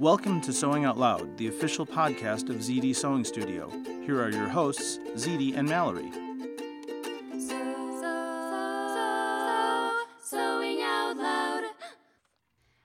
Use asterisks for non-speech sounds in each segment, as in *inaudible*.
Welcome to Sewing Out Loud, the official podcast of ZD Sewing Studio. Here are your hosts, ZD and Mallory. Sewing out loud.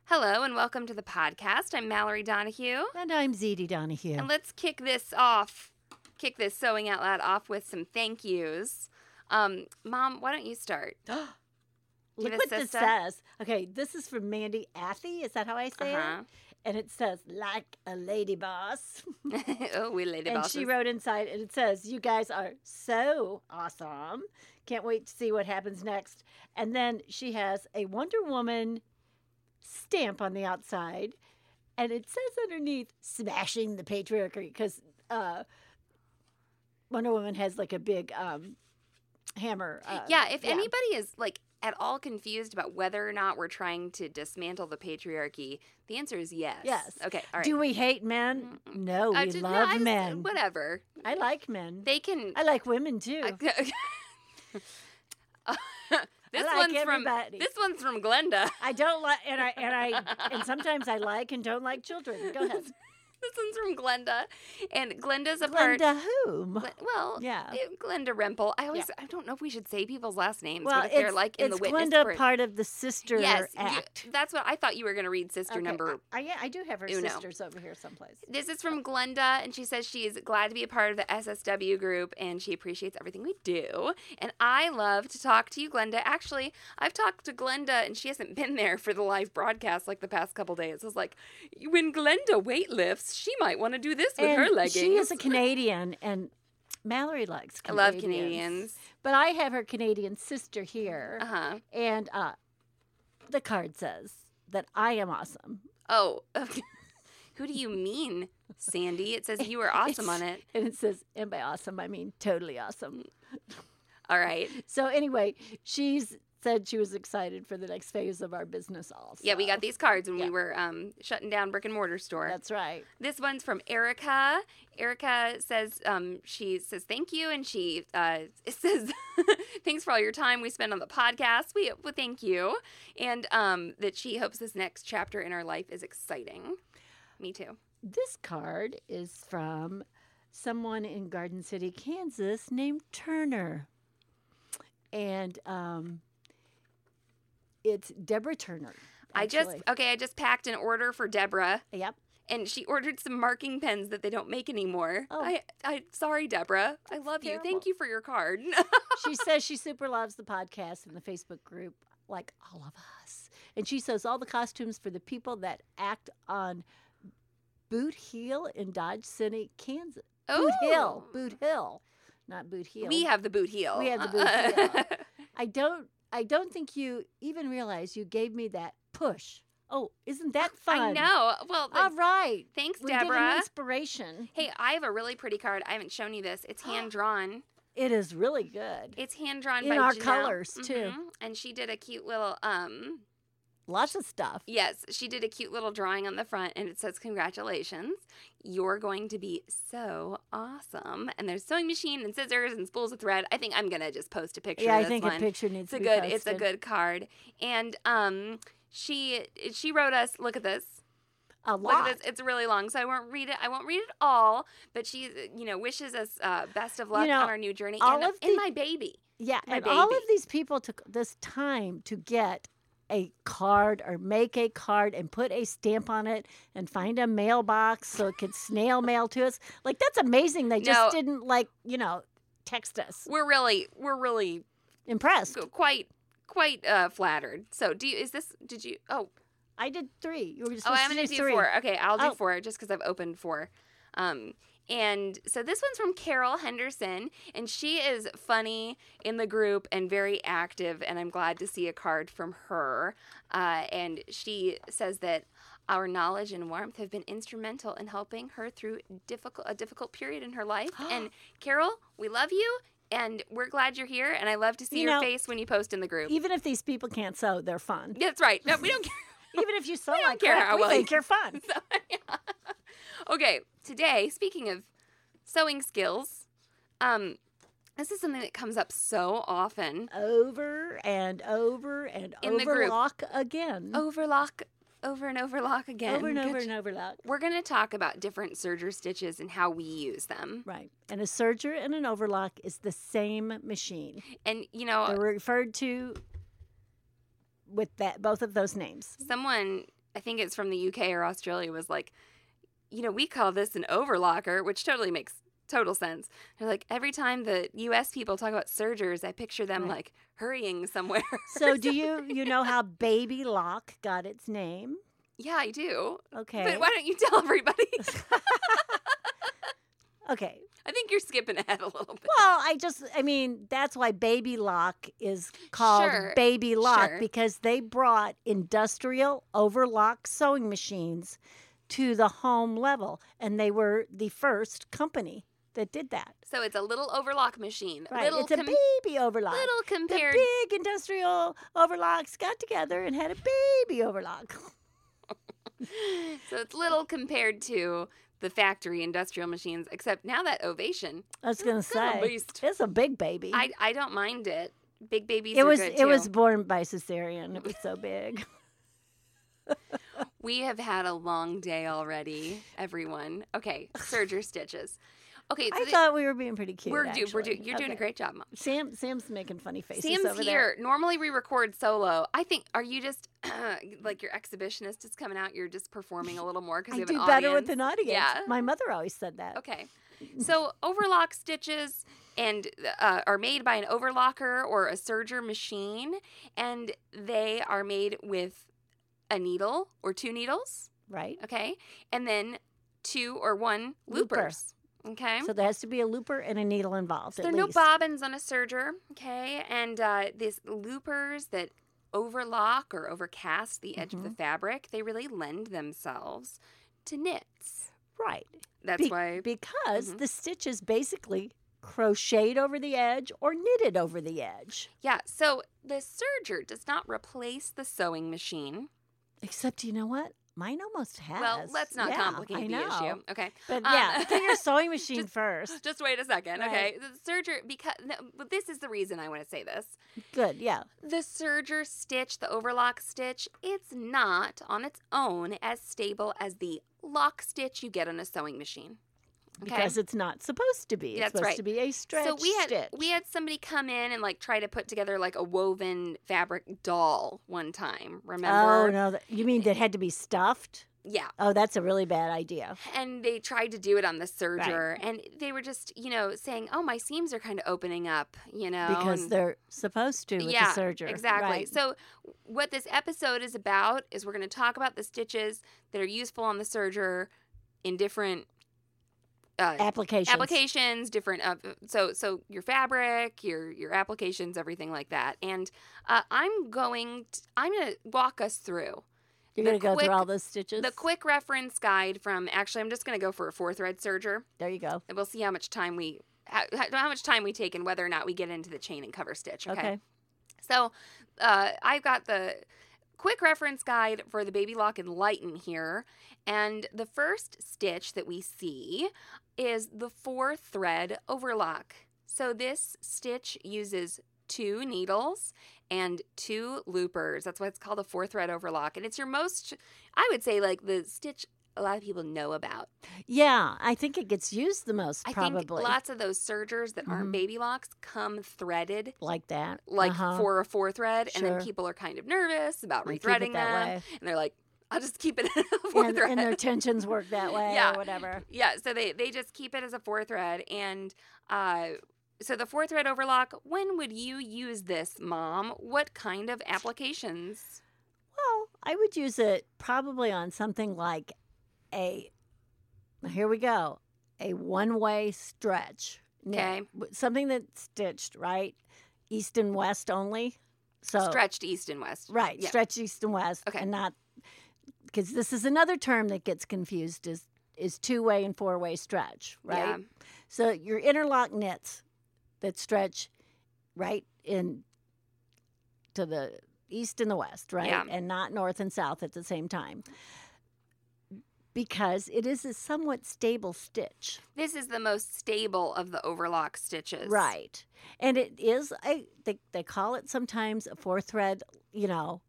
Hello and welcome to the podcast. I'm Mallory Donahue. And I'm ZD Donahue. And let's kick this off, kick this Sewing Out Loud off with some thank yous. Um, Mom, why don't you start? *gasps* Look us, what this says. Okay, this is from Mandy Athy. Is that how I say Uh-huh. it? And it says, like a lady boss. *laughs* oh, we lady boss. and bosses. she wrote inside, and it says, You guys are so awesome. Can't wait to see what happens next. And then she has a Wonder Woman stamp on the outside, and it says underneath, smashing the patriarchy, because uh, Wonder Woman has like a big um, hammer. Uh, yeah, if anybody is like at all confused about whether or not we're trying to dismantle the patriarchy, the answer is yes. Yes. Okay. All right. Do we hate men? No, Uh, we no, love I just- men. Whatever. I like men. They can. I like women too. *laughs* *laughs* this like one's everybody. from this one's from Glenda. I don't like, and I and I *laughs* and sometimes I like and don't like children. Go ahead. *laughs* this one's from Glenda, and Glenda's a part. Glenda whom? Well, Yeah. Glenda Rempel. I always, I don't know if we should say people's last names, Well, but if they're like in the witness Glenda part- part of the sister yes, you- act. that's what I thought you were going to read. Sister Okay, number I, I, yeah, I do have her Uno. sisters over here someplace. This is from Glenda, and she says she is glad to be a part of the SSW group and she appreciates everything we do. And I love to talk to you, Glenda. Actually, I've talked to Glenda, and she hasn't been there for the live broadcast like the past couple days. It's like, when Glenda weightlifts, she might want to do this with and her leggings. She is a *laughs* Canadian, and Mallory likes Canadians. I love Canadians. But I have her Canadian sister here, Uh huh. and uh, the card says that I am awesome. Oh, okay. *laughs* who do you mean, Sandy? It says you were *laughs* awesome on it. And it says, and by awesome, I mean totally awesome. All right. So anyway, she's said she was excited for the next phase of our business also. Yeah, we got these cards when Yeah. we were um, shutting down brick and mortar store. That's right. This one's from Erica. Erica says um, she says thank you, and she uh, *laughs* says thanks for all your time we spend on the podcast. We well, thank you, and um, that she hopes this next chapter in our life is exciting. Me too. This card is from someone in Garden City, Kansas named Turner. And um, it's Deborah Turner. I just okay. I just packed an order for Deborah, Yep. and she ordered some marking pens that they don't make anymore. Oh. I, I sorry, Deborah. I love you. Thank you for your card. *laughs* She says she super loves the podcast and the Facebook group, like all of us. And she says all the costumes for the people that act on Boot Heel in Dodge City, Kansas. Boot Hill. Oh. Boot Hill. Not Boot Heel. We have the boot heel. We have the boot heel. *laughs* I don't I don't think you even realize you gave me that push. Oh, isn't that fun? I know. Well, All right. thanks, we Get Deborah. inspiration. Hey, I have a really pretty card. I haven't shown you this. It's *gasps* hand drawn. It is really good. It's hand drawn In by our Janelle. colors, too. Mhm. And she did a cute little um lots of stuff. Yes, she did a cute little drawing on the front and it says, Congratulations, you're going to be so awesome. And there's sewing machine and scissors and spools of thread. I think I'm going to just post a picture Yeah, of I think one. a picture needs it's a to be good it's a good card. And um she she wrote us, look at this. A Look lot. at this. It's really long, so I won't read it. I won't read it all, but she, you know, wishes us uh, best of luck know, on our new journey. all and, of and the- my baby. Yeah, my and all of these people took this time to get a card or make a card and put a stamp on it and find a mailbox so it could snail mail to us. Like that's amazing. They just No. didn't like, you know, text us. We're really, we're really Impressed. quite, quite uh, flattered. So, do you? Is this? Did you? Oh, I did three. You were just oh, supposed I'm to gonna do four. Okay, I'll do Oh. four just because I've opened four. Um, and so this one's from Carol Henderson, and she is funny in the group and very active, and I'm glad to see a card from her. Uh, and she says that our knowledge and warmth have been instrumental in helping her through difficult a difficult period in her life. *gasps* and Carol, we love you, and we're glad you're here, and I love to see You your know, face when you post in the group. Even if these people can't sew, they're fun. That's right. No, we don't *laughs* care. Even if you sew don't like care crap, how we think you- you're fun. *laughs* So, yeah. Okay, today, speaking of sewing skills, um, this is something that comes up so often. Over and over and In the group. overlock again. Overlock, over and overlock again. over and Good over j- and overlock. We're going to talk about different serger stitches and how we use them. Right. And a serger and an overlock is the same machine. And, you know, They're referred to with that both of those names. someone, I think it's from the UK or Australia, was like, you know, we call this an overlocker, which totally makes total sense. They're like, every time the US people talk about sergers, I picture them Right. like hurrying somewhere. *laughs* So do you you know how baby lock got its name? yeah, I do. Okay. But why don't you tell everybody? *laughs* okay. I think you're skipping ahead a little bit. Well, I just I mean, that's why baby lock is called Sure, baby lock sure. because they brought industrial overlock sewing machines to the home level and they were the first company that did that. So it's a little overlock machine. Right. Little it's a com- baby overlock. little compared The big industrial overlocks got together and had a baby overlock. *laughs* so it's little compared to the factory industrial machines, except now that ovation, I was gonna say beast. it's a big baby. I I don't mind it. Big babies it are was it was born by cesarean. It was so big. *laughs* We have had a long day already, everyone. Okay, serger stitches. Okay, so I the- thought we were being pretty cute. we're do, we're do, you're doing a great job, Mom. Sam Sam's making funny faces Sam's over here. Normally we record solo. I think. Are you just *clears throat* like your exhibitionist is coming out? You're just performing a little more because there. you I have do an better with an audience. Yeah. My mother always said that. Okay. So overlock stitches and uh, are made by an overlocker or a serger machine, and they are made with a needle or two needles. Right. Okay, and then two or one Looper. loopers. Okay. So there has to be a looper and a needle involved. So there are no bobbins on a serger, okay? And uh, these loopers that overlock or overcast the edge of Mm-hmm. the fabric, they really lend themselves to knits. Right. That's Be- why. because Mhm. the stitch is basically crocheted over the edge or knitted over the edge. Yeah, so the serger does not replace the sewing machine. Except you know what? Mine almost has. Well, let's not Yeah, complicate I the know. issue. Okay. But Um, yeah, get your sewing *laughs* machine Just- first. Just wait a second, okay? Right. The serger, because no, but this is the reason I want to say this. Good, yeah. The serger stitch, the overlock stitch, it's not on its own as stable as the lock stitch you get on a sewing machine. Okay. Because it's not supposed to be. It's That's supposed right. to be a stretch so we had stitch. we had somebody come in and like try to put together like a woven fabric doll one time. Remember? Oh no! You mean that had to be stuffed? Yeah. Oh, that's a really bad idea. And they tried to do it on the serger, and they were just, you know, saying, "Oh, my seams are kind of opening up," you know, Because and- they're supposed to with yeah, the serger. Exactly. Right. So, what this episode is about is we're going to talk about the stitches that are useful on the serger in different uh, applications. applications, different. Uh, so, so your fabric, your your applications, everything like that. And uh, I'm going. To, I'm going to walk us through You're gonna go quick- through all those stitches. the quick reference guide from. Actually, I'm just going to go for a four thread serger, There you go. and we'll see how much time we. How, how much time we take and whether or not we get into the chain and cover stitch. Okay. So uh, I've got the quick reference guide for the Baby Lock Enlighten here. And the first stitch that we see is the four thread overlock. So this stitch uses two needles and two loopers. That's why it's called a four thread overlock. And it's your most, I would say, like the stitch a lot of people know about. Yeah, I think it gets used the most I probably. think lots of those sergers that aren't Mhm. baby locks come threaded like that. like Uh-huh. for a four thread, and then people are kind of nervous about rethreading that them, way. and they're like, "I'll just keep it at a four *laughs* and, thread." and their tensions work that way Yeah. or whatever. yeah, so they they just keep it as a four thread, and uh, so the four thread overlock. When would you use this, Mom? What kind of applications? Well, I would use it probably on something like a. Here we go, a one-way stretch. knit. Okay. Something that's stitched right, east and west only. So Stretched east and west. right, Yeah. stretch east and west, Okay. and not because this is another term that gets confused is is two-way and four-way stretch, right? Yeah. So your interlock knits that stretch right in to the east and the west, right? Yeah. And not north and south at the same time. Because it is a somewhat stable stitch. This is the most stable of the overlock stitches. Right. And it is a they, they call it sometimes a four thread, you know,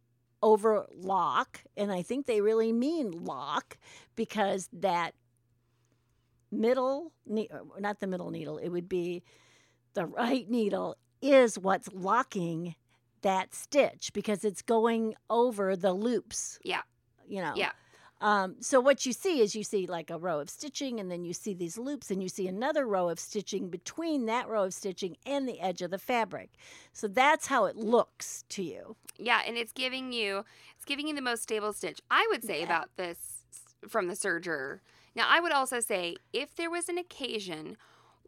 overlock. And I think they really mean lock because that middle not the middle needle, it would be the right needle is what's locking that stitch because it's going over the loops. Yeah. You know. Yeah. Um, so what you see is you see like a row of stitching and then you see these loops and you see another row of stitching between that row of stitching and the edge of the fabric. So that's how it looks to you. Yeah, and it's giving you it's giving you the most stable stitch. I would say Yeah. about this from the serger. Now, I would also say if there was an occasion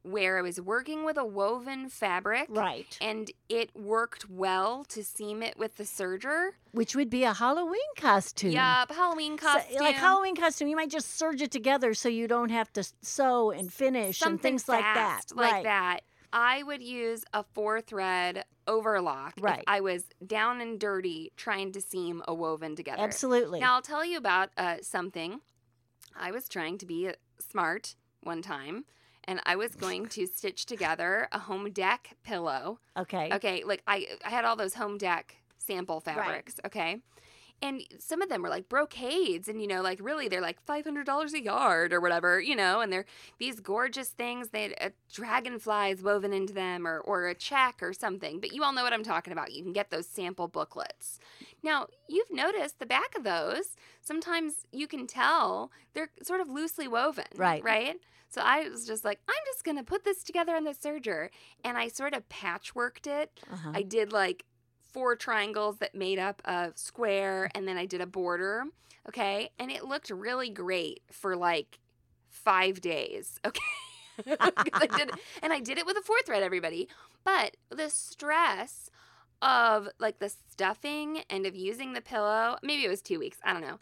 where I was working with a woven fabric Right. and it worked well to seam it with the serger. Which would be a Halloween costume. Yeah, Halloween So, costume. like Halloween costume, you might just serge it together so you don't have to sew and finish something and things like that. like right. that. I would use a four thread overlock Right. if I was down and dirty trying to seam a woven together. Absolutely. Now I'll tell you about uh, something. I was trying to be smart one time, and I was going to stitch together a home dec pillow. okay. Okay, like I, I had all those home dec sample fabrics. Okay. And some of them were like brocades, and you know, like really, they're like five hundred dollars a yard or whatever, you know. And they're these gorgeous things. They had uh, dragonflies woven into them, or or a check or something. But you all know what I'm talking about. You can get those sample booklets. Now, you've noticed the back of those. Sometimes you can tell they're sort of loosely woven, Right. Right. So I was just like, I'm just gonna put this together on the serger, and I sort of patchworked it. Uh-huh. I did like four triangles that made up a square, mm. and then I did a border. Okay, and it looked really great for like five days. *laughs* Okay. *laughs* I did, *laughs* and I did it with a four thread, everybody. But the stress of like the stuffing and of using the pillow, maybe it was two weeks. I don't know.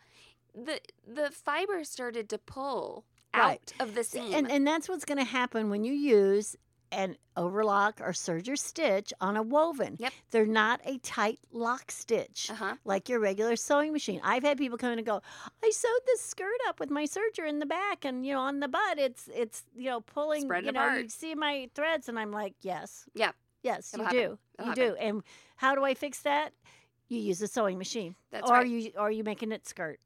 The the fiber started to pull Right. out of the seam. And and that's what's going to happen when you use an overlock or serger stitch on a woven. Yep. They're not a tight lock stitch uh huh. like your regular sewing machine. I've had people come in and go, "I sewed this skirt up with my serger in the back, and you know on the butt, it's it's you know pulling. Spread you know, you see my threads." And I'm like, "Yes, Yeah. yes, It'll you happen. do, It'll you do." And how do I fix that? You use a sewing machine, That's or right. you or you make a knit skirt.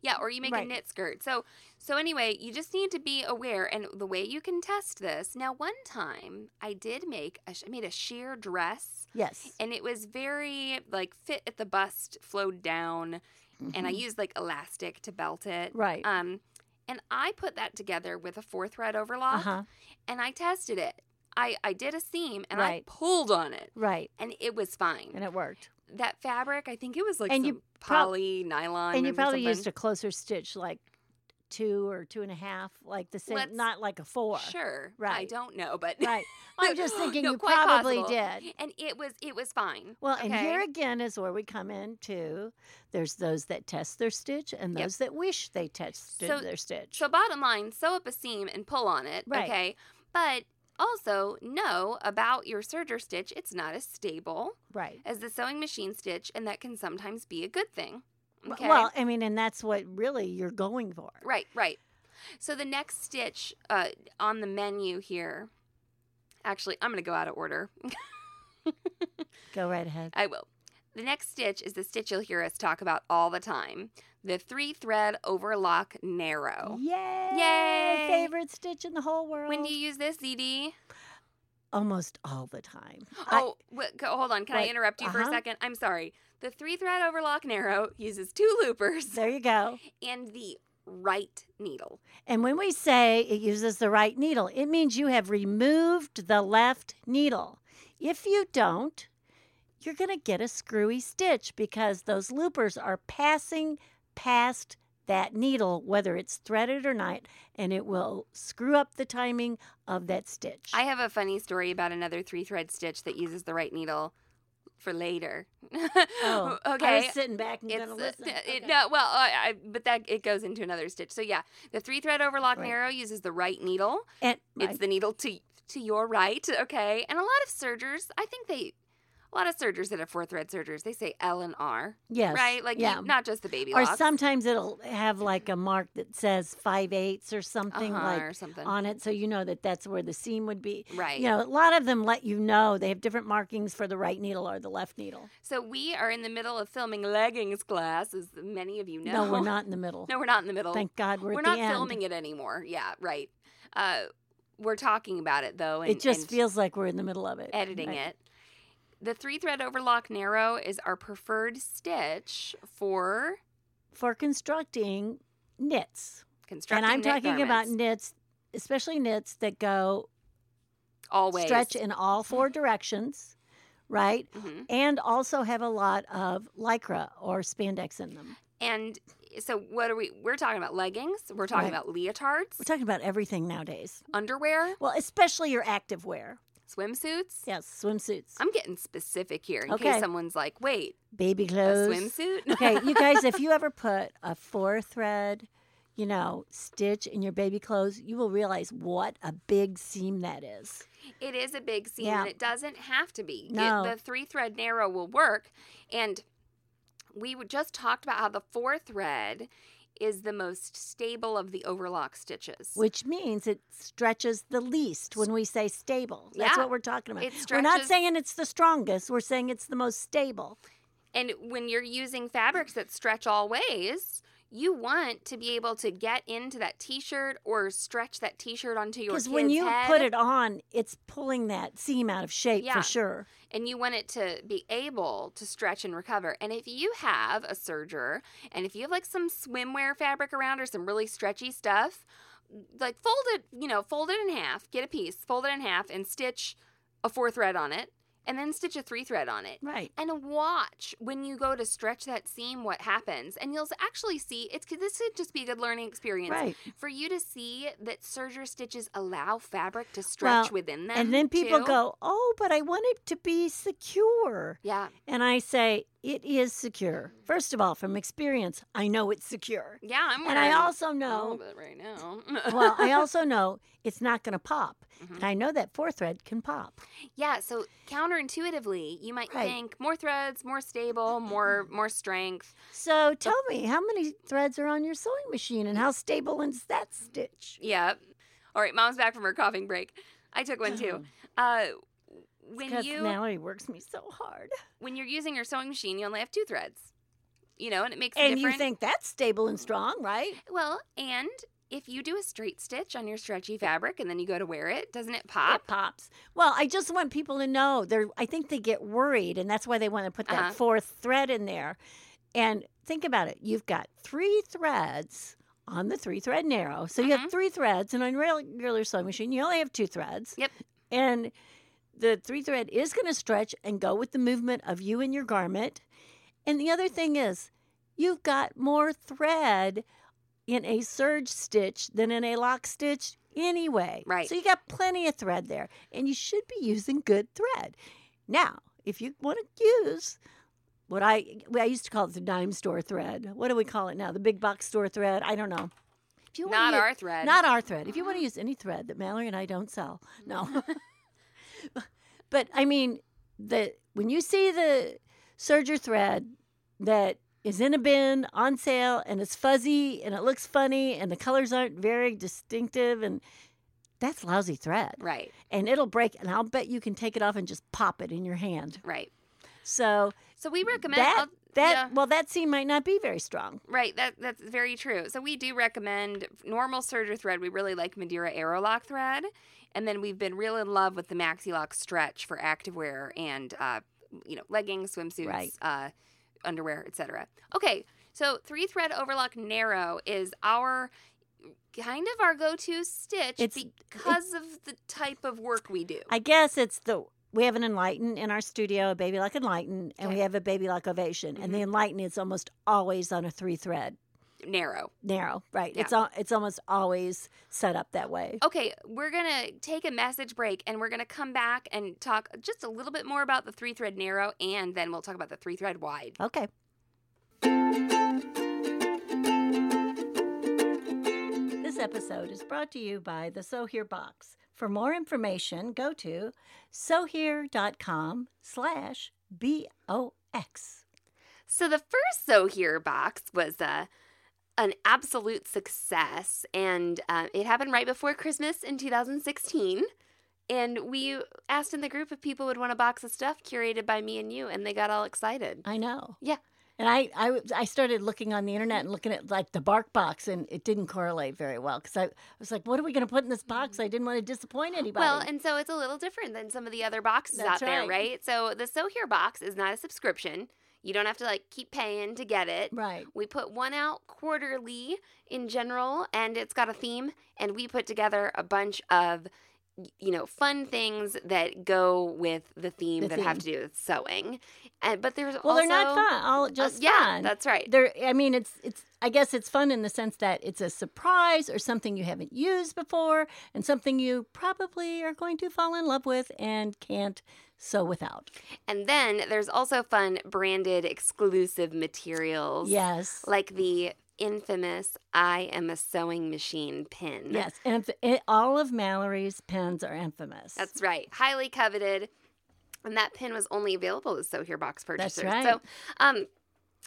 Yeah, or you make a knit skirt. So so anyway, you just need to be aware and the way you can test this. Now, one time I did make a, I made a sheer dress Yes, and it was very like fit at the bust, flowed down, and I Mhm. used like elastic to belt it. right. Um and I put that together with a four thread overlock Uh huh. and I tested it. I, I did a seam and Right. I pulled on it Right, and it was fine. and it worked. that fabric, I think it was like And some you prob- poly nylon. And you probably something. used a closer stitch, like two or two and a half, like the same, Let's- not like a four. Sure. Right? I don't know, but Right. *laughs* I'm just thinking No, you probably possible. did. And it was it was fine. Well, and here again is where we come in into there's those that test their stitch and Yep. those that wish they tested So- their stitch. So bottom line, sew up a seam and pull on it. Right. Okay. But Also, know about your serger stitch, it's not as stable Right. as the sewing machine stitch, and that can sometimes be a good thing. Okay. Well, I mean, and that's what really you're going for. Right, right. So the next stitch uh, on the menu here, actually, I'm going to go out of order. *laughs* Go right ahead. I will. The next stitch is the stitch you'll hear us talk about all the time the three thread overlock narrow. Yay! Yay! Favorite stitch in the whole world. When do you use this, ZD? Almost all the time. *gasps* I- Oh, wait, go, hold on. Can I interrupt you for a Uh-huh. second? I'm sorry. The three thread overlock narrow uses two loopers there you go. *laughs* and the right needle. And when we say it uses the right needle, it means you have removed the left needle. If you don't, you're going to get a screwy stitch because those loopers are passing past that needle, whether it's threaded or not, and it will screw up the timing of that stitch. I have a funny story about another three thread stitch that uses the right needle for later. oh, okay. *laughs* I was sitting back and It's to uh, listen. it- Okay. no, well, I, I, but that it goes into another stitch. So yeah, the three thread overlock Right. narrow uses the right needle. and It's the needle to to your right, okay. And a lot of sergers, I think they, a lot of sergers that have four thread sergers, they say L and R, yes, right? Like yeah. not just the baby or locks. sometimes it'll have like a mark that says five eighths or something uh-huh, like or something, on it, so you know that that's where the seam would be. right? You know, a lot of them let you know they have different markings for the right needle or the left needle. So we are in the middle of filming leggings class, as many of you know. No, we're *laughs* not in the middle. No, we're not in the middle. Thank God we're, we're at not the end. filming it anymore. Yeah, right. Uh, we're talking about it though, and it just and feels like we're in the middle of it. editing it. The three thread overlock narrow is our preferred stitch for for constructing knits. constructing. and I'm talking about knits, especially knits that go always stretch in all four directions, right? Mhm. And also have a lot of lycra or spandex in them. And so, what are we? We're talking about leggings. We're talking Right. about leotards, We're talking about everything nowadays. underwear, Well, especially your active wear. Swimsuits. Yes, swimsuits, I'm getting specific here in Okay. case someone's like, "Wait, baby a clothes. swimsuit?" okay, *laughs* you guys, if you ever put a four thread, you know, stitch in your baby clothes, you will realize what a big seam that is. It is a big seam, Yeah. and it doesn't have to be. It- No. the three thread narrow will work. And we just talked about how the four thread is the most stable of the overlock stitches. Which means it stretches the least when we say stable. That's Yeah. what we're talking about. It We're not saying it's the strongest, we're saying it's the most stable. And when you're using fabrics that stretch all ways, you want to be able to get into that t-shirt or stretch that t-shirt onto your Because when you head. put it on, it's pulling that seam out of shape Yeah. for sure. and you want it to be able to stretch and recover. And if you have a serger and if you have like some swimwear fabric around or some really stretchy stuff, like fold it, you know, fold it in half, get a piece, fold it in half and stitch a four thread on it and then stitch a three thread on it. Right. And watch when you go to stretch that seam what happens. And you'll actually see it's this could just be a good learning experience Right. for you to see that serger stitches allow fabric to stretch Well, within them. And then people too. go, oh, but I want it to be secure. Yeah. And I say, it is secure. First of all, from experience, I know it's secure. Yeah, I'm And I also a little know, bit right now. *laughs* well, I *laughs* also know it's not going to pop. Mhm. And I know that four thread can pop. yeah. So counterintuitively, you might Right. think more threads, more stable, more more strength. So tell me, how many threads are on your sewing machine and how stable is that stitch? Yeah. All right, mom's back from her coughing break. I took one too. Uh, when Because you Mallory works me so hard. *laughs* when you're using your sewing machine, you only have two threads. You know, and it makes a And you think that's stable and strong, right? well, and if you do a straight stitch on your stretchy fabric and then you go to wear it, doesn't it pop? It pops. Well, I just want people to know they're I think they get worried and that's why they want to put that Uh-huh. fourth thread in there. And think about it. You've got three threads on the three thread narrow. So you Mhm. have three threads and on regular sewing machine you only have two threads. Yep. And the three thread is going to stretch and go with the movement of you and your garment. And the other thing is you've got more thread in a serge stitch than in a lock stitch anyway. Right. So you got plenty of thread there, and you should be using good thread. Now, if you want to use what I I used to call it the dime store thread. What do we call it now? The big box store thread? I don't know. If you Not wanna our use- thread. Not our thread. If you want to uh-huh. use any thread that Mallory and I don't sell, no. Mm-hmm. *laughs* but I mean, the when you see the serger thread that is in a bin on sale and it's fuzzy and it looks funny and the colors aren't very distinctive and that's lousy thread. Right. And it'll break and I'll bet you can take it off and just pop it in your hand. Right. So So we recommend that that yeah. well that seam might not be very strong. Right, that that's very true. So we do recommend normal serger thread. We really like Madeira Aerolock thread, and then we've been real in love with the MaxiLock stretch for activewear and uh, you know leggings, swimsuits, Right. uh, underwear, etc. Okay, so three thread overlock narrow is our kind of our go-to stitch It's- because of the type of work we do. I guess it's the we have an enlighten in our studio, a baby lock enlighten, and we have a baby lock ovation. And the Mhm. enlighten is almost always on a three thread narrow. narrow, right? Yeah. It's al- it's almost always set up that way. Okay, we're going to take a message break and we're going to come back and talk just a little bit more about the three thread narrow and then we'll talk about the three thread wide. Okay. This episode is brought to you by the So Here box. For more information, go to sohere.com slash B-O-X. So the first So Here box was uh, an absolute success and uh, it happened right before Christmas in 2016. And we asked in the group if people would want a box of stuff curated by me and you, and they got all excited. I know. Yeah. And I I started looking on the internet and looking at like the bark box, and it didn't correlate very well because I, I was like, what are we going to put in this box? I didn't want to disappoint anybody. Well, and so it's a little different than some of the other boxes out That's there, right. right? So the So Here box is not a subscription. You don't have to like keep paying to get it. right. We put one out quarterly in general, and it's got a theme. And we put together a bunch of, you know, fun things that go with the theme The that have to do with sewing. And but there's Well, also they're not fun. All uh, just yeah, fun. that's right. They're, I mean, it's it's. I guess it's fun in the sense that it's a surprise or something you haven't used before, and something you probably are going to fall in love with and can't sew without. And then there's also fun branded exclusive materials. Yes. Like the infamous I am a sewing machine pin. Yes, and it, all of Mallory's pins are infamous. That's right. Highly coveted. And that pin was only available to So Here box purchasers. That's right. So um,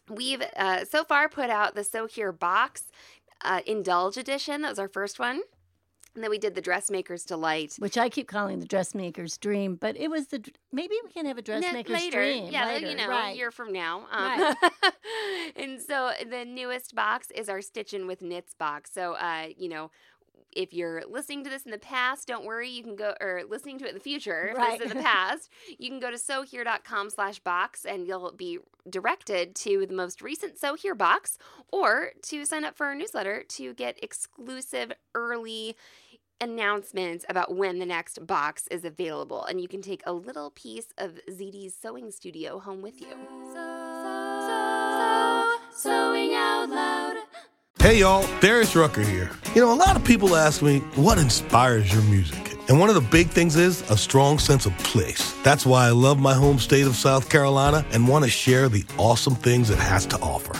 we've uh, so far put out the So Here box uh, Indulge edition. That was our first one. And then we did the Dressmaker's Delight. which I keep calling the dressmaker's dream, but it was the maybe we can have a dressmaker's later, dream yeah, later, you know, right? a year from now. Um, *laughs* and so the newest box is our Stitchin' with Knits box. So, uh, you know, if you're listening to this in the past, don't worry. You can go, or listening to it in the future, if Right. in the *laughs* past, you can go to sohere.com slash box and you'll be directed to the most recent So Here box or to sign up for our newsletter to get exclusive early announcements about when the next box is available. And you can take a little piece of ZD's sewing studio home with you. sewing out loud. Hey y'all, Darius Rucker here. You know, a lot of people ask me, what inspires your music? And one of the big things is a strong sense of place. That's why I love my home state of South Carolina and want to share the awesome things it has to offer.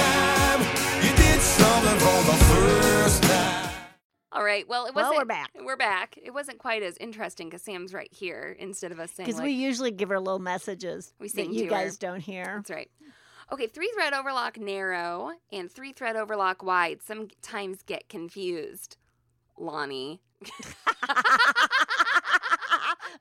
All right. Well, it wasn't. Well, we're back. We're back. It wasn't quite as interesting because Sam's right here instead of us saying Because like, we usually give her little messages We that you guys her. don't hear. That's right. Okay, three thread overlock narrow and three thread overlock wide sometimes get confused. Lonnie. *laughs* *laughs*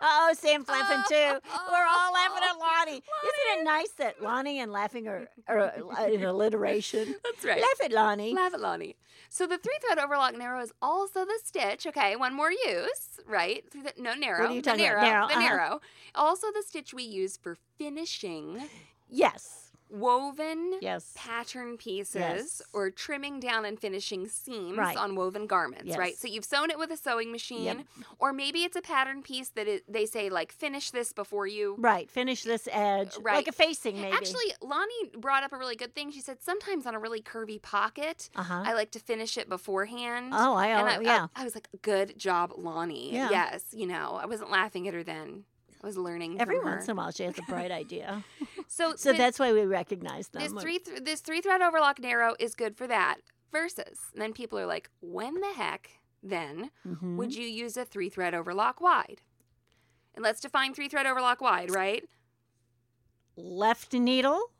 Oh, Sam laughing too. We're all laughing at Oh, Lonnie. Isn't it nice that Lonnie and laughing are, are uh, *laughs* in alliteration? That's right. Laugh at Lonnie. Laugh at Lonnie. So the three thread overlock narrow is also the stitch. Okay, one more use, right? No narrow. are you the talking about? narrow. Narrow, The uh-huh. narrow. Also the stitch we use for finishing Yes. Woven Yes. pattern pieces Yes. or trimming down and finishing seams Right. on woven garments, right? So you've sewn it with a sewing machine, Yep. or maybe it's a pattern piece that it, they say like finish this before you. Right. Finish this edge. Right. Like a facing, maybe. Actually, Lonnie brought up a really good thing. She said sometimes on a really curvy pocket, uh huh. I like to finish it beforehand. Oh, I, and I, I- yeah. I, was like, good job, Lonnie. Yeah. Yes, you know, I wasn't laughing at her then. I was learning Every once in a while, she has a bright idea. *laughs* So, So that's why we recognize them. this three th- this three thread overlock narrow is good for that. Versus, and then people are like, when the heck then Mhm. would you use a three thread overlock wide? And let's define three thread overlock wide, right? left needle,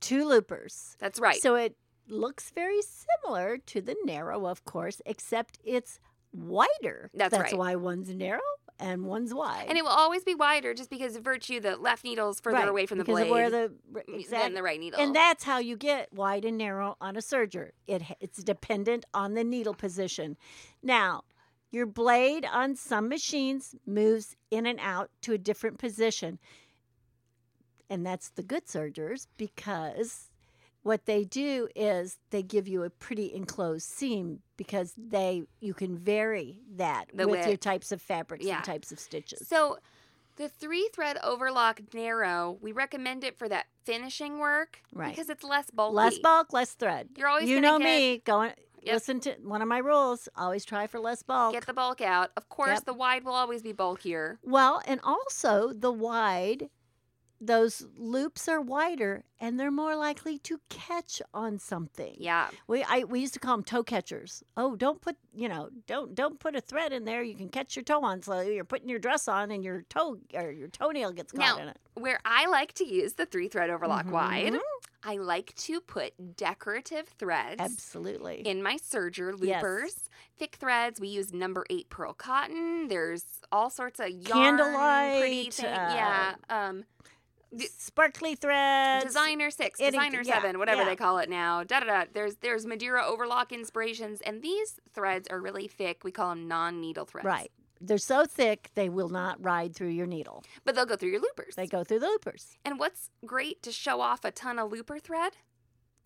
two loopers. That's right. So it looks very similar to the narrow, of course, except it's wider. That's That's right. why one's narrow and one's wide. and it will always be wider just because of virtue the left needle is further Right, away from the blade where the r- than the right needle. And that's how you get wide and narrow on a serger. It it's dependent on the needle position. Now, your blade on some machines moves in and out to a different position. And that's the good sergers because what they do is they give you a pretty enclosed seam because they you can vary that The with your types of fabrics Yeah. and types of stitches. So the three thread overlock narrow, we recommend it for that finishing work Right. because it's less bulky. Less bulk, less thread. You're always you know get- me going. Yep. Listen to one of my rules. Always try for less bulk. Get the bulk out. Of course, Yep. the wide will always be bulkier. well, and also the wide, those loops are wider and they're more likely to catch on something. Yeah. We I we used to call them toe catchers. Oh, don't put you know don't don't put a thread in there. You can catch your toe on. So you're putting your dress on and your toe or your toenail gets caught Now, in it. Where I like to use the three thread overlock wide, Mhm. I like to put decorative threads Absolutely. in my serger Yes. loopers. Thick threads. We use number eight pearl cotton. There's all sorts of yarn, pretty Candlelight, thing. yeah. Um, Sparkly threads. designer six, any- designer yeah, seven, whatever yeah. they call it now. Da da da. There's there's Madeira overlock inspirations, and these threads are really thick. We call them non-needle threads. Right. They're so thick they will not ride through your needle. But they'll go through your loopers. They go through the loopers. And what's great to show off a ton of looper thread?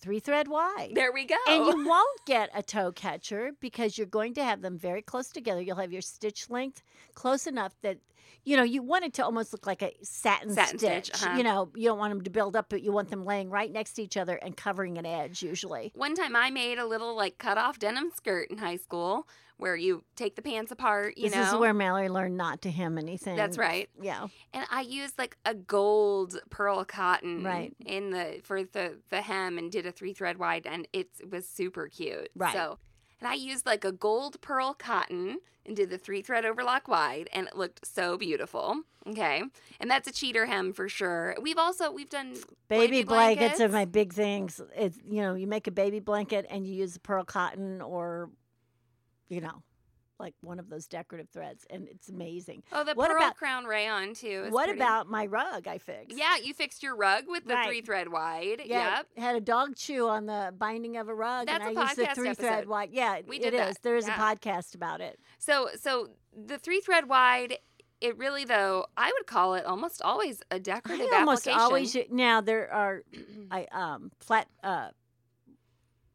Three thread wide. There we go. And you *laughs* won't get a toe catcher because you're going to have them very close together. You'll have your stitch length close enough that you know you want it to almost look like a satin, Satin stitch, stitch. uh-huh. You know, you don't want them to build up, but you want them laying right next to each other and covering an edge usually. One time I made a little like cut off denim skirt in high school where you take the pants apart, you this know. This is where Mallory learned not to hem anything. That's right. Yeah. And I used like a gold pearl cotton Right. in the for the the hem and did a three thread wide and it was super cute. Right. So and I used like a gold pearl cotton and did the three thread overlock wide and it looked so beautiful. Okay. And that's a cheater hem for sure. We've also we've done Baby blanket blankets are my big things. It's you know, you make a baby blanket and you use pearl cotton or you know, like one of those decorative threads and it's amazing. Oh, the What pearl about- crown rayon too. what pretty- about my rug I fixed? Yeah, you fixed your rug with the Right. three thread wide. Yeah, Yep. had a dog chew on the binding of a rug, That's and a I used the three thread wide. Yeah, We did is. that. There is Yeah. a podcast about it. So so the three thread wide, it really though I would call it almost always a decorative I almost always now there are *clears throat* I um flat uh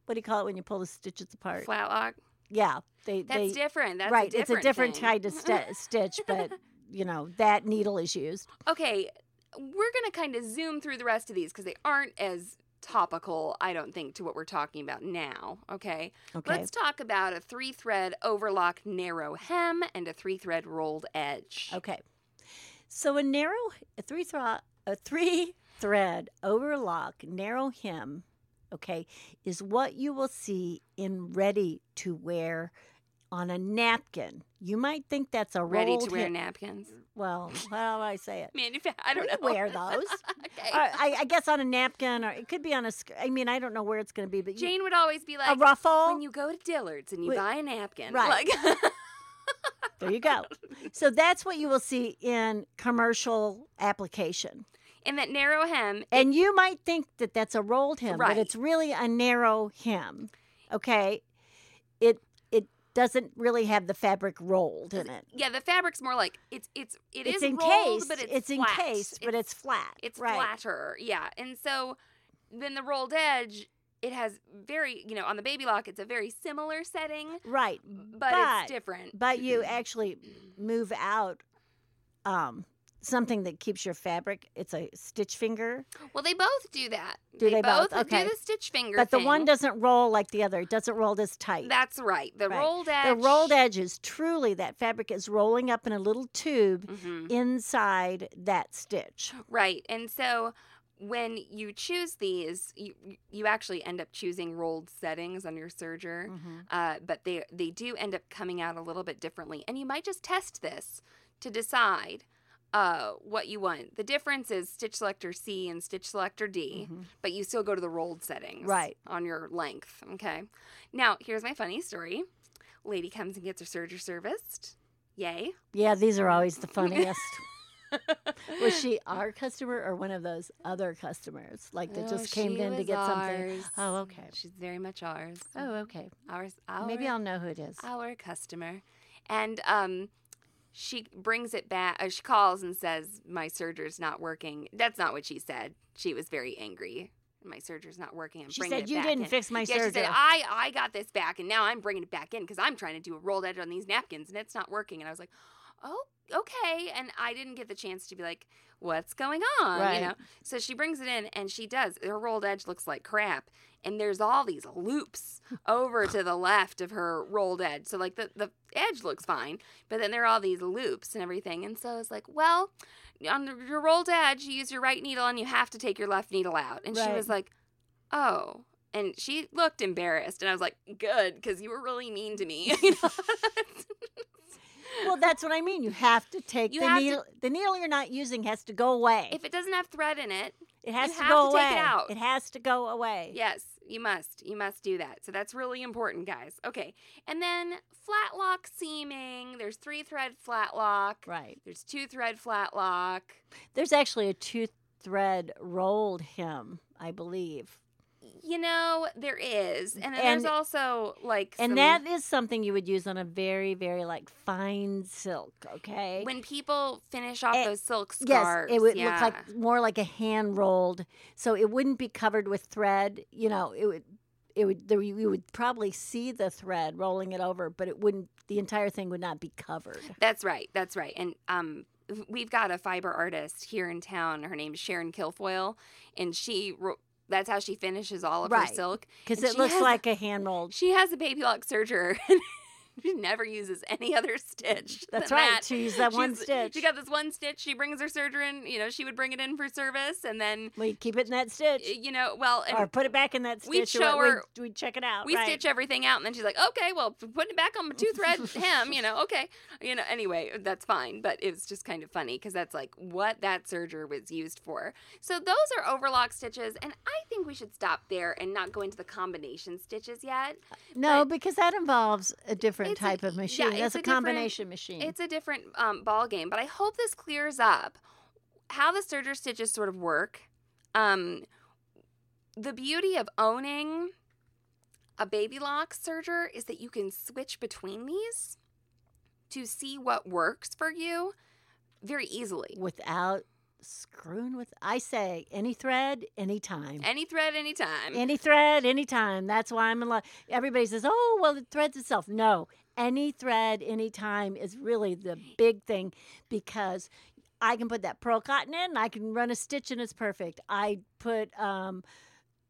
what do you call it when you pull the stitches apart? flat lock. Yeah, they That's they different. That's right. A it's a different thing. kind of sti- *laughs* stitch, but you know that needle is used. Okay, we're gonna kind of zoom through the rest of these because they aren't as topical, I don't think, to what we're talking about now. Okay. Okay. Let's talk about a three thread overlock narrow hem and a three thread rolled edge. Okay. So a narrow a three thread a three thread overlock narrow hem, okay, is what you will see in ready to wear on a napkin. You might think that's a Ready to wear hem- napkins. Well, how do I say it? Manufa- *laughs* I don't know. wear those. *laughs* okay. Uh, I, I guess on a napkin, or it could be on a. I mean, I don't know where it's going to be, but you, Jane would always be like a ruffle. when you go to Dillard's and you Wait, buy a napkin, right. like *laughs* There you go. So that's what you will see in commercial application. And that narrow hem. And you might think that that's a rolled hem, Right. but it's really a narrow hem. Okay? It it doesn't really have the fabric rolled in it. Yeah, the fabric's more like it's it's it it's is encased, rolled, but it's, flat. encased, but it's flat. it's right. flatter. Yeah, and so then the rolled edge, it has very you know on the baby lock, it's a very similar setting, Right. but, it's different. But you actually move out um something that keeps your fabric. It's a stitch finger. Well, they both do that. Do they both? do Okay. the stitch finger. But the one doesn't roll like the other. It doesn't roll as tight. That's right. The Right. rolled edge. the rolled edge is truly that fabric is rolling up in a little tube Mhm. inside that stitch. Right. And so when you choose these, you you actually end up choosing rolled settings on your serger. Mm-hmm. Uh, but they they do end up coming out a little bit differently. And you might just test this to decide uh, what you want. The difference is stitch selector C and stitch selector D, but you still go to the rolled settings Right. on your length. Okay. Now here's my funny story. Lady comes and gets her serger serviced. Yay. Yeah, these are always the funniest. *laughs* Was she our customer or one of those other customers, like that Oh, just came in to get something? Oh, okay. She's very much ours. Oh, okay. Ours. Our, Maybe I'll know who it is. our customer, and um, she brings it back. Uh, she calls and says, "My serger's not working." That's not what she said. She was very angry. My serger's not working. I'm She bringing said, "You didn't in." fix my yeah, she said, "I I got this back, and now I'm bringing it back in because I'm trying to do a rolled edge on these napkins, and it's not working." And I was like, "Oh, okay." And I didn't get the chance to be like, "What's going on?" Right. You know. So she brings it in, and she does. Her rolled edge looks like crap, and there's all these loops over to the left of her rolled edge. So like the the edge looks fine, but then there are all these loops and everything. And so I was like, well, on the- your rolled edge, you use your right needle, and you have to take your left needle out. And she was like, oh. And she looked embarrassed, and I was like, "Good, because you were really mean to me." *laughs* You know? Well, that's what I mean. You have to take You the have to- needle. The needle you're not using has to go away. if it doesn't have thread in it, it has to have go to away. take it out. It has to go away. Yes, you must. You must do that. So that's really important, guys. Okay. And then flat lock seaming. There's three thread flat lock. Right. There's two thread flat lock. There's actually a two thread rolled hem, I believe. You know, there is. And And- there's also like And some- that is something you would use on a very, very like fine silk, okay? when people finish off Eh, those silk yes, scarves. it would yeah. look like more like a hand rolled, so it wouldn't be covered with thread. You know, it would, it would, there, you would probably see the thread rolling it over, but it wouldn't. The entire thing would not be covered. That's right. That's right. And um, we've got a fiber artist here in town. Her name's Sharon Kilfoyle, and she that's how she finishes all of her Right. silk. Because it looks has- like a hand rolled. She has a baby lock serger. *laughs* *laughs* she never uses any other stitch. That's right. that. She used that one stitch. She got this one stitch. She brings her serger in. You know, she would bring it in for service, and then We keep it in that stitch, you know, well, or put it back in that stitch. we'd show we'd- her- We'd, check it out. we right. stitch everything out, and then she's like, "Okay, well, putting it back on my two thread *laughs* hem, you know, okay, you know." Anyway, that's fine, but it was just kind of funny because that's like what that serger was used for. So those are overlock stitches, and I think we should stop there and not go into the combination stitches yet. No, but- because that involves a different It's a- type of yeah, machine. it's That's a a, combination machine. It's a different um, ball game, but I hope this clears up how the serger stitches sort of work. Um, the beauty of owning a baby lock serger is that you can switch between these to see what works for you very easily. without screwing with. I say any thread, anytime. Any thread, anytime. Any thread, anytime. That's why I'm in love. Everybody says, "Oh, well, it threads itself." No, any thread, anytime is really the big thing because I can put that pearl cotton in. I can run a stitch and it's perfect. I put um,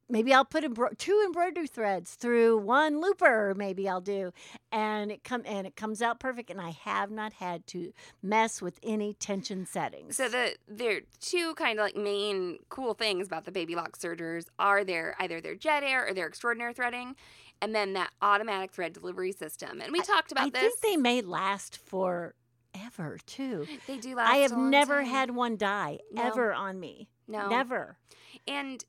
maybe I'll put embro- two embroidery threads through one looper. Maybe I'll do, and it come and it comes out perfect. And I have not had to mess with any tension settings. So the there two kind of like main cool things about the baby lock sergers are their either their JetAir or their extraordinary threading, and then that automatic thread delivery system. And we talked about I this. think they may last forever too. They do last. I have never time. had one die No. ever on me. no Never. And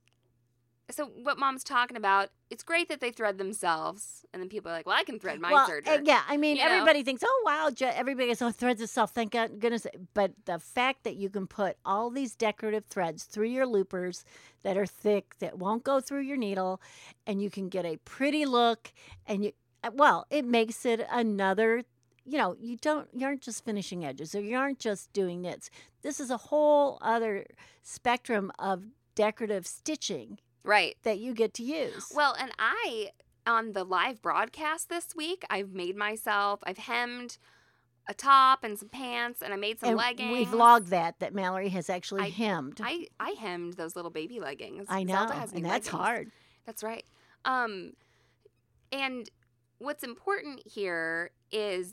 so what mom's talking about, it's great that they thread themselves. And then people are like, well, I can thread my well, serger. uh, yeah, I mean, you know? everybody thinks, oh wow, ju- everybody goes, oh, threads itself. Thank God, goodness. But the fact that you can put all these decorative threads through your loopers that are thick, that won't go through your needle, and you can get a pretty look, and you, uh, well, it makes it another. You know, you don't, you aren't just finishing edges, or you aren't just doing knits. This is a whole other spectrum of decorative stitching Right. that you get to use. Well, and I, on the live broadcast this week, I've made myself, I've hemmed a top and some pants, and I made some and leggings. we vlogged that that Mallory has actually I- hemmed. I, I hemmed those little baby leggings. I know, and that's leggings. hard. That's right. Um, and what's important here is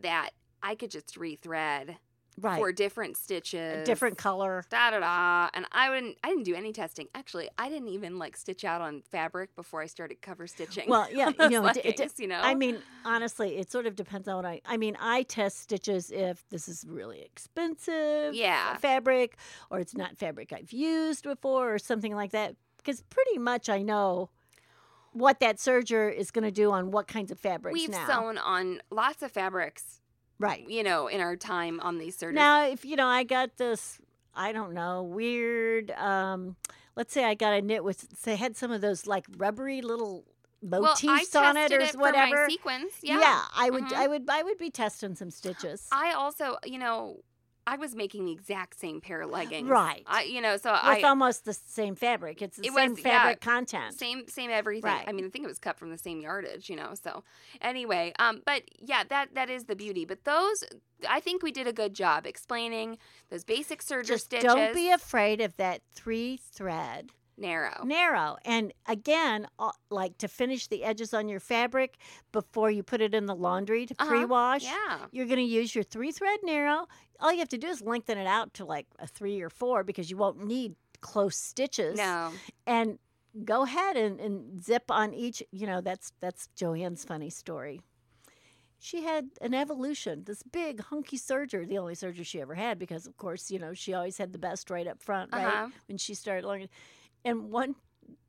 that I could just rethread Right. for different stitches, different color. da da da. And I wouldn't. I didn't do any testing. Actually, I didn't even like stitch out on fabric before I started cover stitching. Well, yeah, *laughs* you know, it- it- you know. I mean, honestly, it sort of depends on what I. I mean, I test stitches if this is really expensive Yeah. fabric, or it's not fabric I've used before, or something like that. Because pretty much I know what that serger is going to do on what kinds of fabrics we've now. sewn on lots of fabrics, right you know, in our time on these sergers. now, if you know, I got this. I don't know, weird. Um, let's say I got a knit with, say, had some of those like rubbery little well, motifs I on it or it whatever. my sequins. Yeah. I would, Mhm. I would, I would be testing some stitches. I also, you know, I was making the exact same pair of leggings. Right. I, you know, so I. with I almost the same fabric. It's the It same was- yeah, fabric content. same same everything. Right. I mean, I think it was cut from the same yardage, you know. So anyway, um, but yeah, that that is the beauty. But those, I think we did a good job explaining those basic serger Just stitches. don't be afraid of that three thread narrow. narrow. And again, uh, like to finish the edges on your fabric before you put it in the laundry to Uh-huh. pre-wash. Yeah. You're going to use your three thread narrow. All you have to do is lengthen it out to like a three or four because you won't need close stitches. No. and go ahead and, and zip on each you know that's that's joanne's funny story she had an evolution this big hunky serger the only serger she ever had because of course you know she always had the best right up front right Uh-huh. when she started learning and one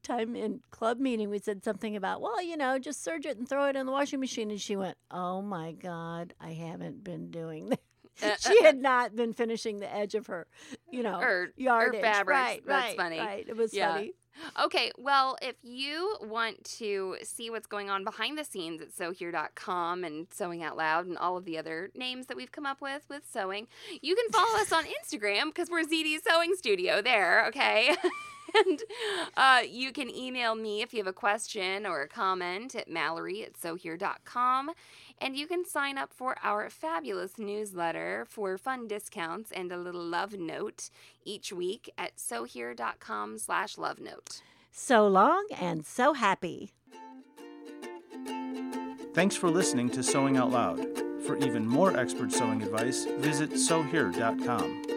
time in club meeting we said something about well you know just serge it and throw it in the washing machine and she went oh my god i haven't been doing that Uh, *laughs* she had not been finishing the edge of her you know Or- or yardage fabrics. right That's right funny. right it was Yeah. funny Okay, well, if you want to see what's going on behind the scenes at sewhere.com and Sewing Out Loud and all of the other names that we've come up with with sewing, you can follow us on Instagram because we're ZD Sewing Studio there, okay? *laughs* *laughs* and uh, you can email me if you have a question or a comment at mallory at sewhere.com. And you can sign up for our fabulous newsletter for fun discounts and a little love note each week at sewhere.com slash love note. So long and so happy. Thanks for listening to Sewing Out Loud. For even more expert sewing advice, visit sewhere.com.